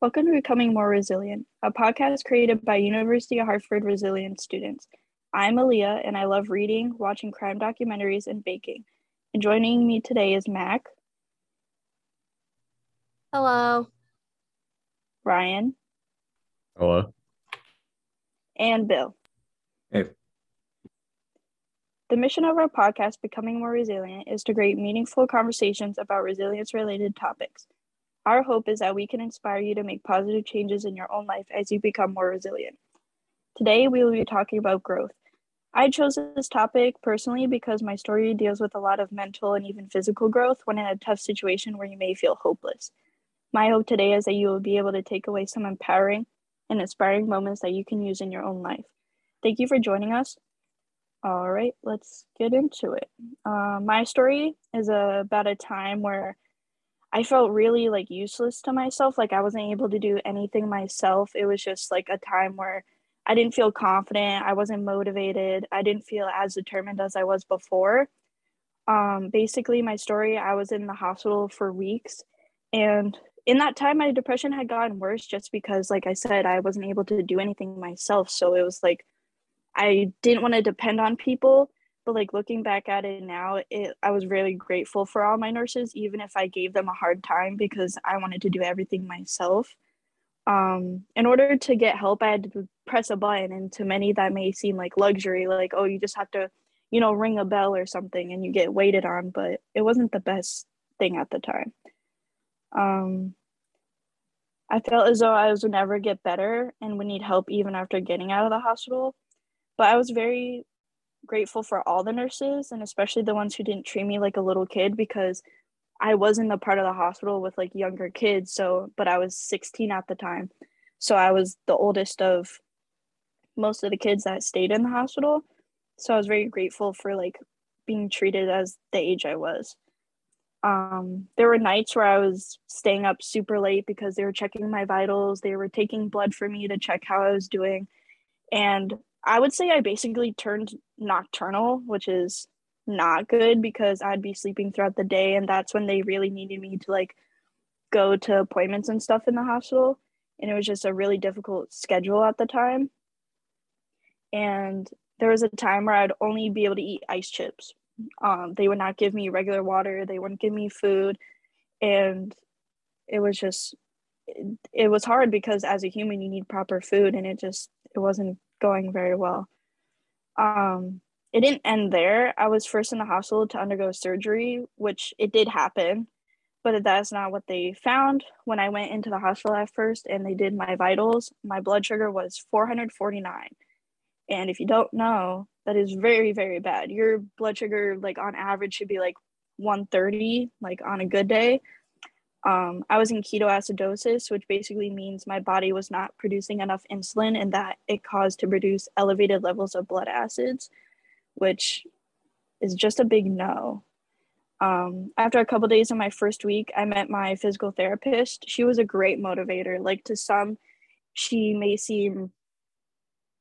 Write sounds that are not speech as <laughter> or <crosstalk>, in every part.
Welcome to Becoming More Resilient, a podcast created by University of Hartford Resilient students. I'm Aaliyah, and I love reading, watching crime documentaries, and baking. And joining me today is Mac. Hello. Ryan. Hello. And Bill. Hey. The mission of our podcast, Becoming More Resilient, is to create meaningful conversations about resilience related topics. Our hope is that we can inspire you to make positive changes in your own life as you become more resilient. Today, we will be talking about growth. I chose this topic personally because my story deals with a lot of mental and even physical growth when in a tough situation where you may feel hopeless. My hope today is that you will be able to take away some empowering and inspiring moments that you can use in your own life. Thank you for joining us. All right, let's get into it. Uh, my story is about a time where I felt really like useless to myself. Like I wasn't able to do anything myself. It was just like a time where I didn't feel confident. I wasn't motivated. I didn't feel as determined as I was before. Um, basically, my story I was in the hospital for weeks. And in that time, my depression had gotten worse just because, like I said, I wasn't able to do anything myself. So it was like I didn't want to depend on people but like looking back at it now it i was really grateful for all my nurses even if i gave them a hard time because i wanted to do everything myself. Um, in order to get help i had to press a button and to many that may seem like luxury like oh you just have to you know ring a bell or something and you get waited on but it wasn't the best thing at the time. Um, i felt as though i was would never get better and would need help even after getting out of the hospital but i was very grateful for all the nurses and especially the ones who didn't treat me like a little kid because I was in the part of the hospital with like younger kids. So, but I was 16 at the time. So I was the oldest of most of the kids that stayed in the hospital. So I was very grateful for like being treated as the age I was. Um, there were nights where I was staying up super late because they were checking my vitals, they were taking blood for me to check how I was doing. And I would say I basically turned nocturnal, which is not good because I'd be sleeping throughout the day and that's when they really needed me to like go to appointments and stuff in the hospital and it was just a really difficult schedule at the time. And there was a time where I'd only be able to eat ice chips. Um, they would not give me regular water, they wouldn't give me food and it was just it, it was hard because as a human you need proper food and it just it wasn't going very well. Um, it didn't end there. I was first in the hospital to undergo surgery, which it did happen, but that's not what they found. When I went into the hospital at first and they did my vitals, my blood sugar was 449. And if you don't know, that is very, very bad. Your blood sugar, like on average, should be like 130, like on a good day um, I was in ketoacidosis, which basically means my body was not producing enough insulin and that it caused to produce elevated levels of blood acids, which is just a big no. Um, after a couple days in my first week, I met my physical therapist. She was a great motivator. Like to some, she may seem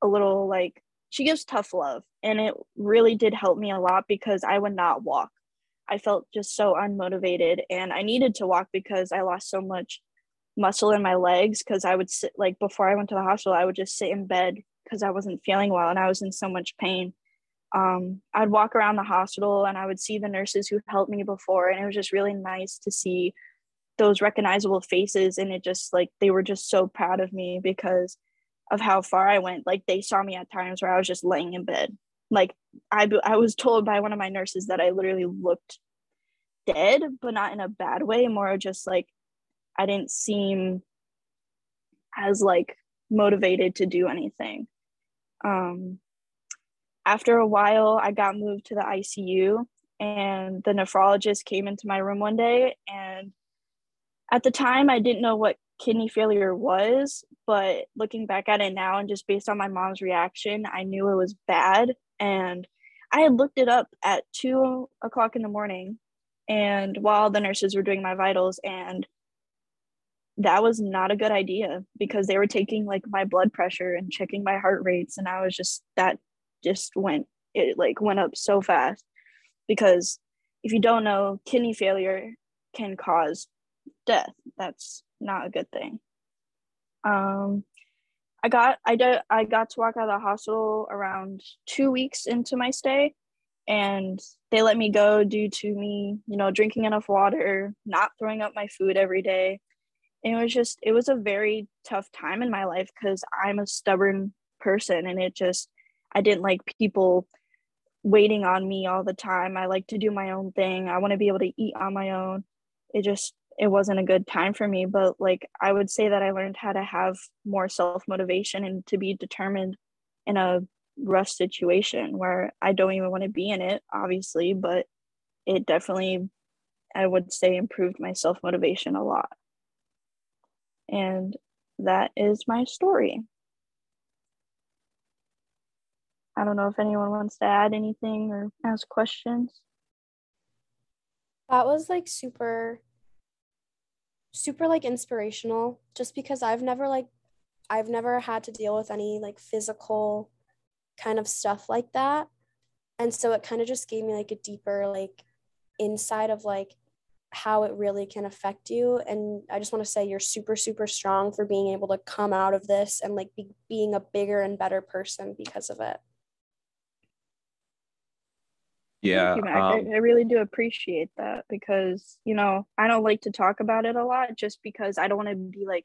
a little like she gives tough love, and it really did help me a lot because I would not walk I felt just so unmotivated and I needed to walk because I lost so much muscle in my legs because I would sit like before I went to the hospital I would just sit in bed because I wasn't feeling well and I was in so much pain. Um, I'd walk around the hospital and I would see the nurses who helped me before and it was just really nice to see those recognizable faces and it just like they were just so proud of me because of how far I went. Like they saw me at times where I was just laying in bed like I, I was told by one of my nurses that I literally looked dead, but not in a bad way, more just like I didn't seem as like motivated to do anything. Um, after a while, I got moved to the ICU, and the nephrologist came into my room one day. And at the time, I didn't know what kidney failure was, but looking back at it now and just based on my mom's reaction, I knew it was bad. And I had looked it up at two o'clock in the morning and while the nurses were doing my vitals and that was not a good idea because they were taking like my blood pressure and checking my heart rates and i was just that just went it like went up so fast because if you don't know kidney failure can cause death. That's not a good thing. Um, I got I did I got to walk out of the hospital around two weeks into my stay, and they let me go due to me, you know, drinking enough water, not throwing up my food every day. And it was just it was a very tough time in my life because I'm a stubborn person, and it just I didn't like people waiting on me all the time. I like to do my own thing. I want to be able to eat on my own. It just it wasn't a good time for me, but like I would say that I learned how to have more self-motivation and to be determined in a rough situation where I don't even want to be in it, obviously, but it definitely I would say improved my self-motivation a lot. And that is my story. I don't know if anyone wants to add anything or ask questions. That was like super, super like inspirational just because I've never like, I've never had to deal with any like physical kind of stuff like that. And so it kind of just gave me like a deeper like inside of like how it really can affect you and i just want to say you're super super strong for being able to come out of this and like be, being a bigger and better person because of it Yeah. You, um, I, I really do appreciate that because, you know, I don't like to talk about it a lot just because I don't want to be like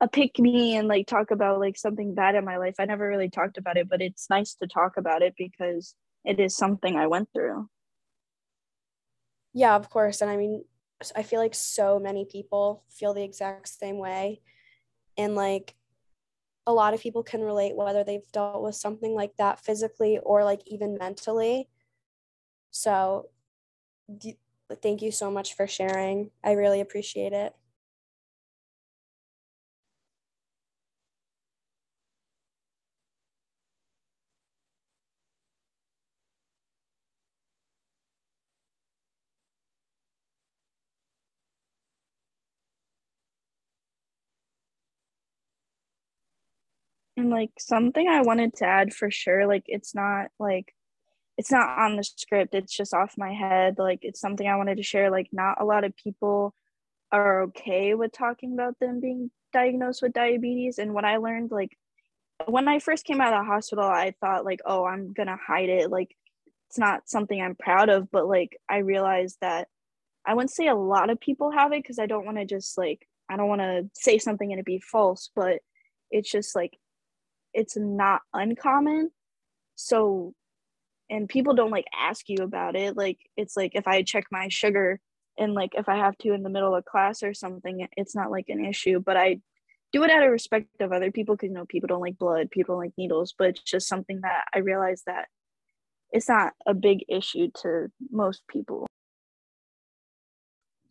a pick me and like talk about like something bad in my life. I never really talked about it, but it's nice to talk about it because it is something I went through. Yeah, of course. And I mean, I feel like so many people feel the exact same way. And like a lot of people can relate whether they've dealt with something like that physically or like even mentally. So thank you so much for sharing. I really appreciate it. And like something I wanted to add for sure, like it's not like it's not on the script it's just off my head like it's something i wanted to share like not a lot of people are okay with talking about them being diagnosed with diabetes and what i learned like when i first came out of the hospital i thought like oh i'm gonna hide it like it's not something i'm proud of but like i realized that i wouldn't say a lot of people have it because i don't want to just like i don't want to say something and it be false but it's just like it's not uncommon. So and people don't like ask you about it like it's like if i check my sugar and like if i have to in the middle of class or something it's not like an issue but i do it out of respect of other people because you know people don't like blood people don't like needles but it's just something that i realize that it's not a big issue to most people.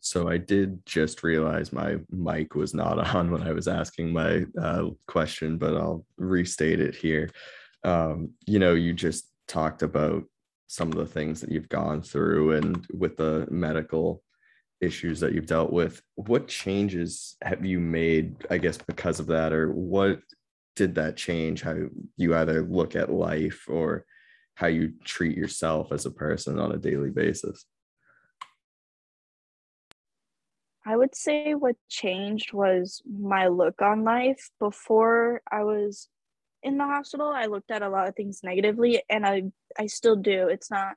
So i did just realize my mic was not <laughs> on when i was asking my uh, question but i'll restate it here. Um, you know you just talked about some of the things that you've gone through and with the medical issues that you've dealt with what changes have you made i guess because of that? Or what did that change? How you either look at life or how you treat yourself as a person on a daily basis? I would say what changed was my look on life. Before i was in the hospital i looked at a lot of things negatively and i i still do. It's not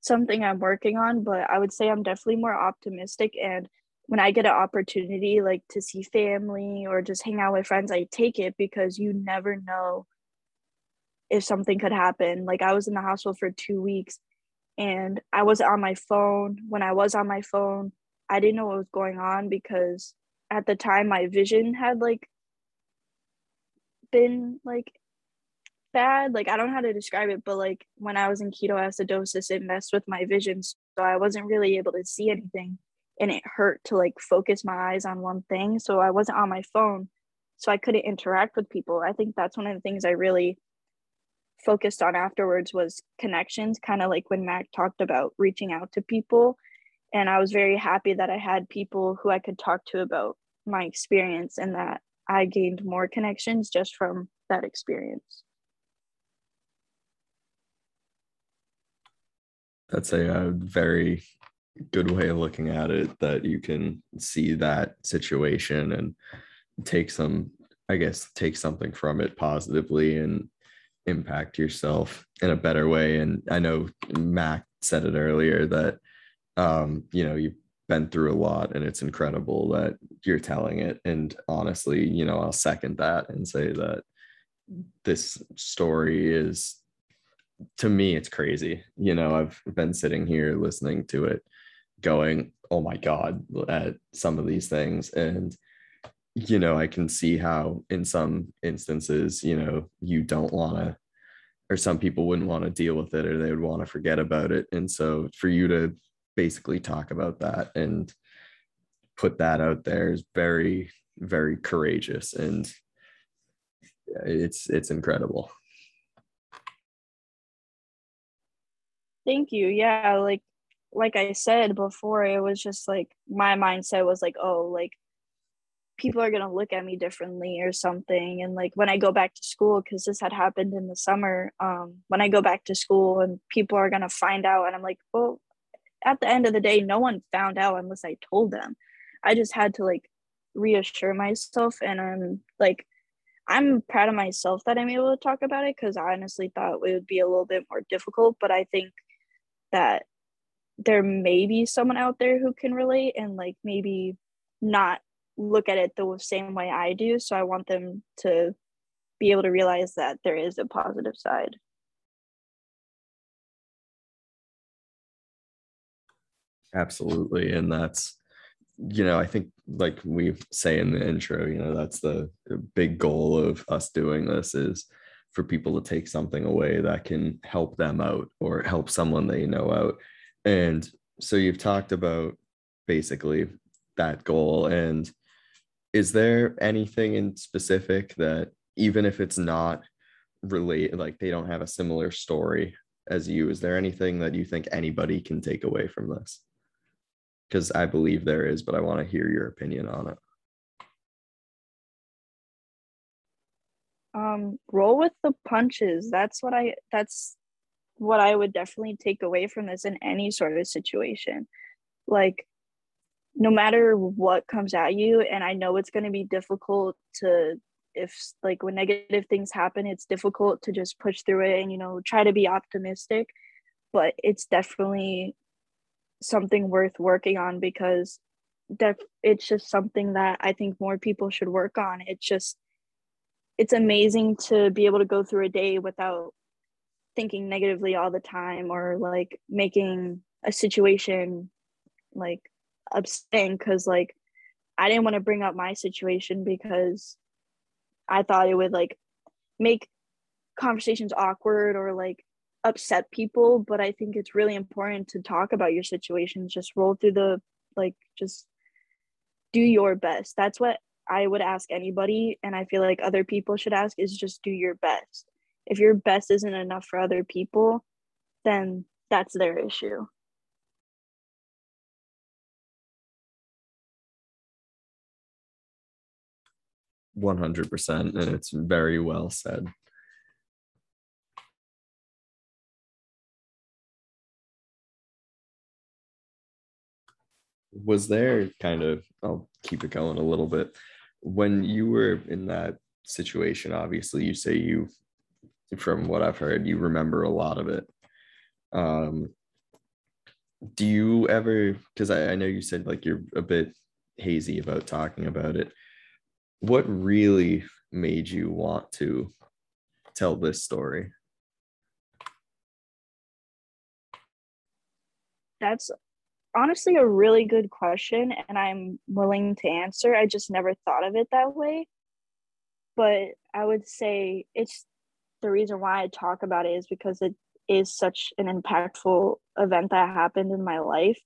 something i'm working on but i would say i'm definitely more optimistic. And when i get an opportunity like to see family or just hang out with friends i take it because you never know if something could happen. Like i was in the hospital for two weeks and i was on my phone. When i was on my phone i didn't know what was going on because at the time my vision had like been like bad. Like I don't know how to describe it, but like when I was in ketoacidosis, it messed with my vision, so I wasn't really able to see anything, and it hurt to like focus my eyes on one thing. So I wasn't on my phone, so I couldn't interact with people. I think that's one of the things I really focused on afterwards was connections, kind of like when Mac talked about reaching out to people. And I was very happy that I had people who I could talk to about my experience and that I gained more connections just from that experience. That's a, a, very good way of looking at it that you can see that situation and take some i guess take something from it positively and impact yourself in a better way and i know mac said it earlier that um you know you've been through a lot and it's incredible that you're telling it. And honestly you know i'll second that and say that this story is to me it's crazy. You know i've been sitting here listening to it going oh my god at some of these things. And you know i can see how in some instances you know you don't want to or some people wouldn't want to deal with it or they would want to forget about it. And so for you to basically talk about that and put that out there is very very courageous and it's it's incredible. Thank you. Yeah like like i said before it was just like my mindset was like oh like people are going to look at me differently or something. And like when i go back to school because this had happened in the summer um when i go back to school and people are going to find out and i'm like well at the end of the day no one found out unless i told them i just had to like reassure myself and i'm like i'm proud of myself that i'm able to talk about it because i honestly thought it would be a little bit more difficult but i think that there may be someone out there who can relate and like maybe not look at it the same way I do. So I want them to be able to realize that there is a positive side. Absolutely. And that's, you know, I think like we say in the intro, you know, that's the, big goal of us doing this is for people to take something away that can help them out or help someone they know out. And so you've talked about basically that goal and is there anything in specific that even if it's not related like they don't have a similar story as you is there anything that you think anybody can take away from this because i believe there is but i want to hear your opinion on it. Um roll with the punches. That's what i that's what i would definitely take away from this in any sort of situation. Like no matter what comes at you and i know it's going to be difficult to if like when negative things happen it's difficult to just push through it and you know try to be optimistic but it's definitely something worth working on because def- it's just something that i think more people should work on. It's just it's amazing to be able to go through a day without thinking negatively all the time or like making a situation like abstain because like I didn't want to bring up my situation because I thought it would like make conversations awkward or like upset people but I think it's really important to talk about your situation just roll through the like just do your best. That's what I would ask anybody and I feel like other people should ask is just do your best. If your best isn't enough for other people then that's their issue. 100% and it's very well said was there kind of i'll keep it going a little bit. When you were in that situation obviously you say you from what i've heard you remember a lot of it. Um do you ever because I, I know you said like you're a bit hazy about talking about it. What really made you want to tell this story? That's honestly a really good question, and I'm willing to answer. I just never thought of it that way. But I would say it's the reason why I talk about it is because it is such an impactful event that happened in my life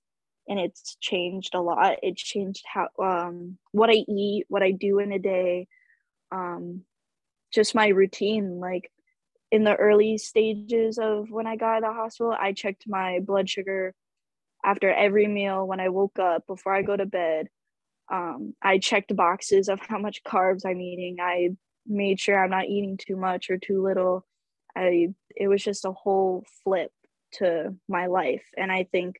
and it's changed a lot. It changed how um what I eat, what I do in a day, um just my routine. Like in the early stages of when I got out of the hospital, I checked my blood sugar after every meal when I woke up before I go to bed. Um, I checked boxes of <laughs> how much carbs I'm eating. I made sure I'm not eating too much or too little. I it was just a whole flip to my life, and I think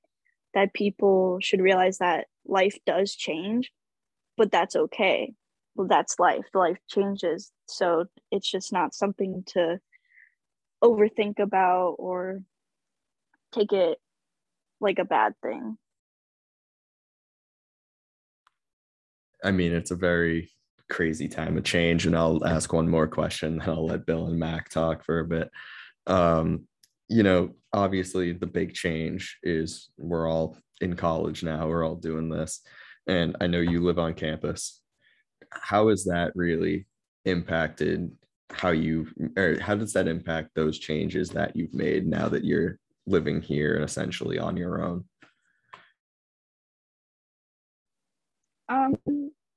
that people should realize that life does change, but that's okay. well, that's life. Life changes. So it's just not something to overthink about or take it like a bad thing. I mean, it's a very crazy time of change. And I'll ask one more question, then I'll let Bill and Mac talk for a bit. Um, you know, obviously, the big change is we're all in college now, we're all doing this. And I know you live on campus. How has that really impacted how you, or how does that impact those changes that you've made now that you're living here and essentially on your own? Um,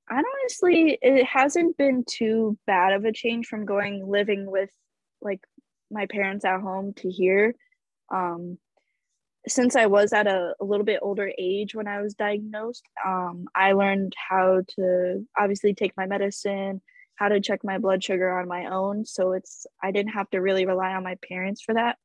I honestly, it hasn't been too bad of a change from going living with like my parents at home to here. Um, since I was at a, a little bit older age when I was diagnosed, um, I learned how to obviously take my medicine, how to check my blood sugar on my own. So it's, I didn't have to really rely on my parents for that.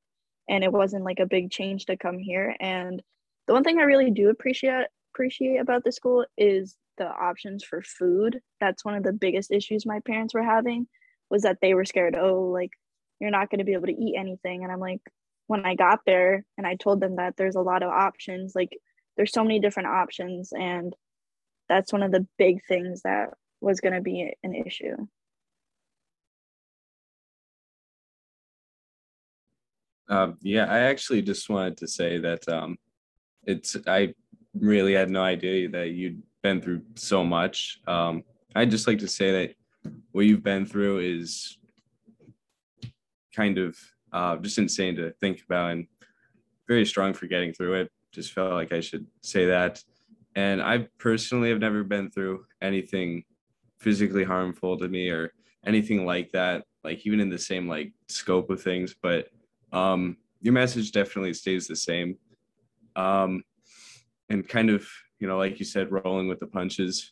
And it wasn't like a big change to come here. And the one thing I really do appreciate appreciate about the school is the options for food. That's one of the biggest issues my parents were having was that they were scared, oh, like you're not going to be able to eat anything. And I'm like, when I got there and I told them that there's a lot of options, like there's so many different options. And that's one of the big things that was going to be an issue. Um, yeah, I actually just wanted to say that um, it's I really had no idea that you'd been through so much. Um, I'd just like to say that what you've been through is kind of uh, just insane to think about and very strong for getting through it. Just felt like I should say that. And I personally have never been through anything physically harmful to me or anything like that, like even in the same like scope of things. But um, your message definitely stays the same. Um, and kind of you know, like you said, rolling with the punches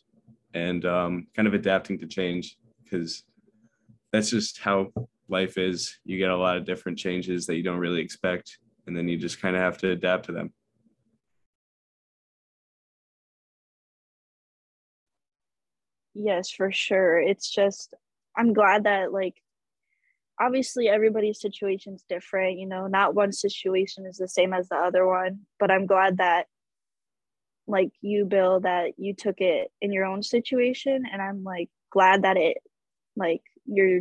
and um, kind of adapting to change because that's just how life is. You get a lot of different changes that you don't really expect, and then you just kind of have to adapt to them. Yes, for sure. It's just, I'm glad that, like, obviously everybody's situation is different. You know, not one situation is the same as the other one, but I'm glad that like you bill that you took it in your own situation and i'm like glad that it like you're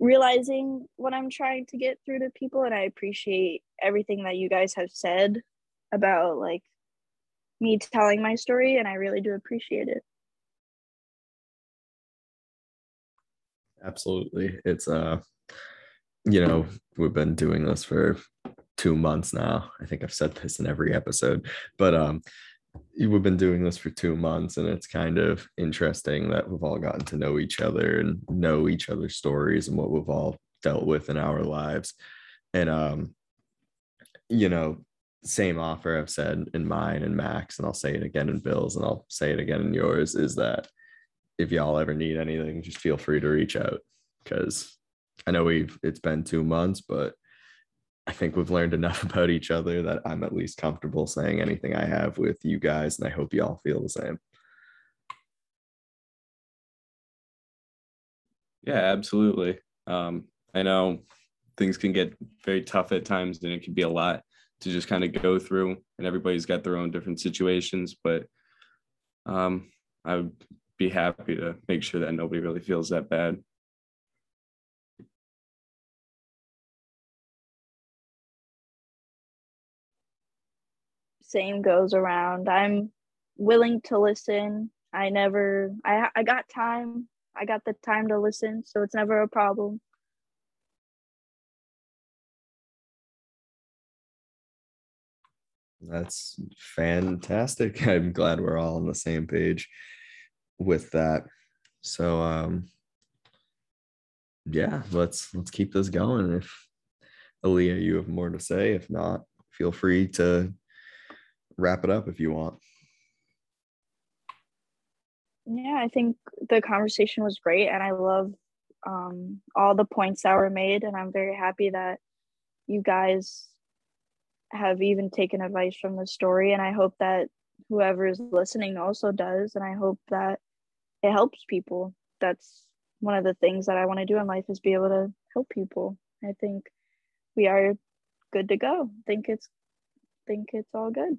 realizing what i'm trying to get through to people and i appreciate everything that you guys have said about like me telling my story and i really do appreciate it absolutely it's uh you know we've been doing this for two months now. I think i've said this in every episode but um we've been doing this for two months and it's kind of interesting that we've all gotten to know each other and know each other's stories and what we've all dealt with in our lives. And um you know same offer i've said in mine and Mac's and i'll say it again in bill's and i'll say it again in yours is that if y'all ever need anything just feel free to reach out because i know we've it's been two months but I think we've learned enough <laughs> about each other that I'm at least comfortable saying anything I have with you guys, and I hope you all feel the same. Yeah, absolutely. Um, I know things can get very tough at times, and it can be a lot to just kind of go through, and everybody's got their own different situations. But um, I would be happy to make sure that nobody really feels that bad. Same goes around. I'm willing to listen. I never I I got time. I got the time to listen, so it's never a problem. That's fantastic. <laughs> I'm glad we're all on the same page with that. So um yeah, let's let's keep this going. If Aaliyah, you have more to say. If not, feel free to wrap it up if you want. Yeah, I think the conversation was great, and I love um, all the points that were made, and I'm very happy that you guys have even taken advice from the story, and I hope that whoever is listening also does, and I hope that it helps people. That's one of the things that I want to do in life is be able to help people. I think we are good to go. Think it's think it's all good.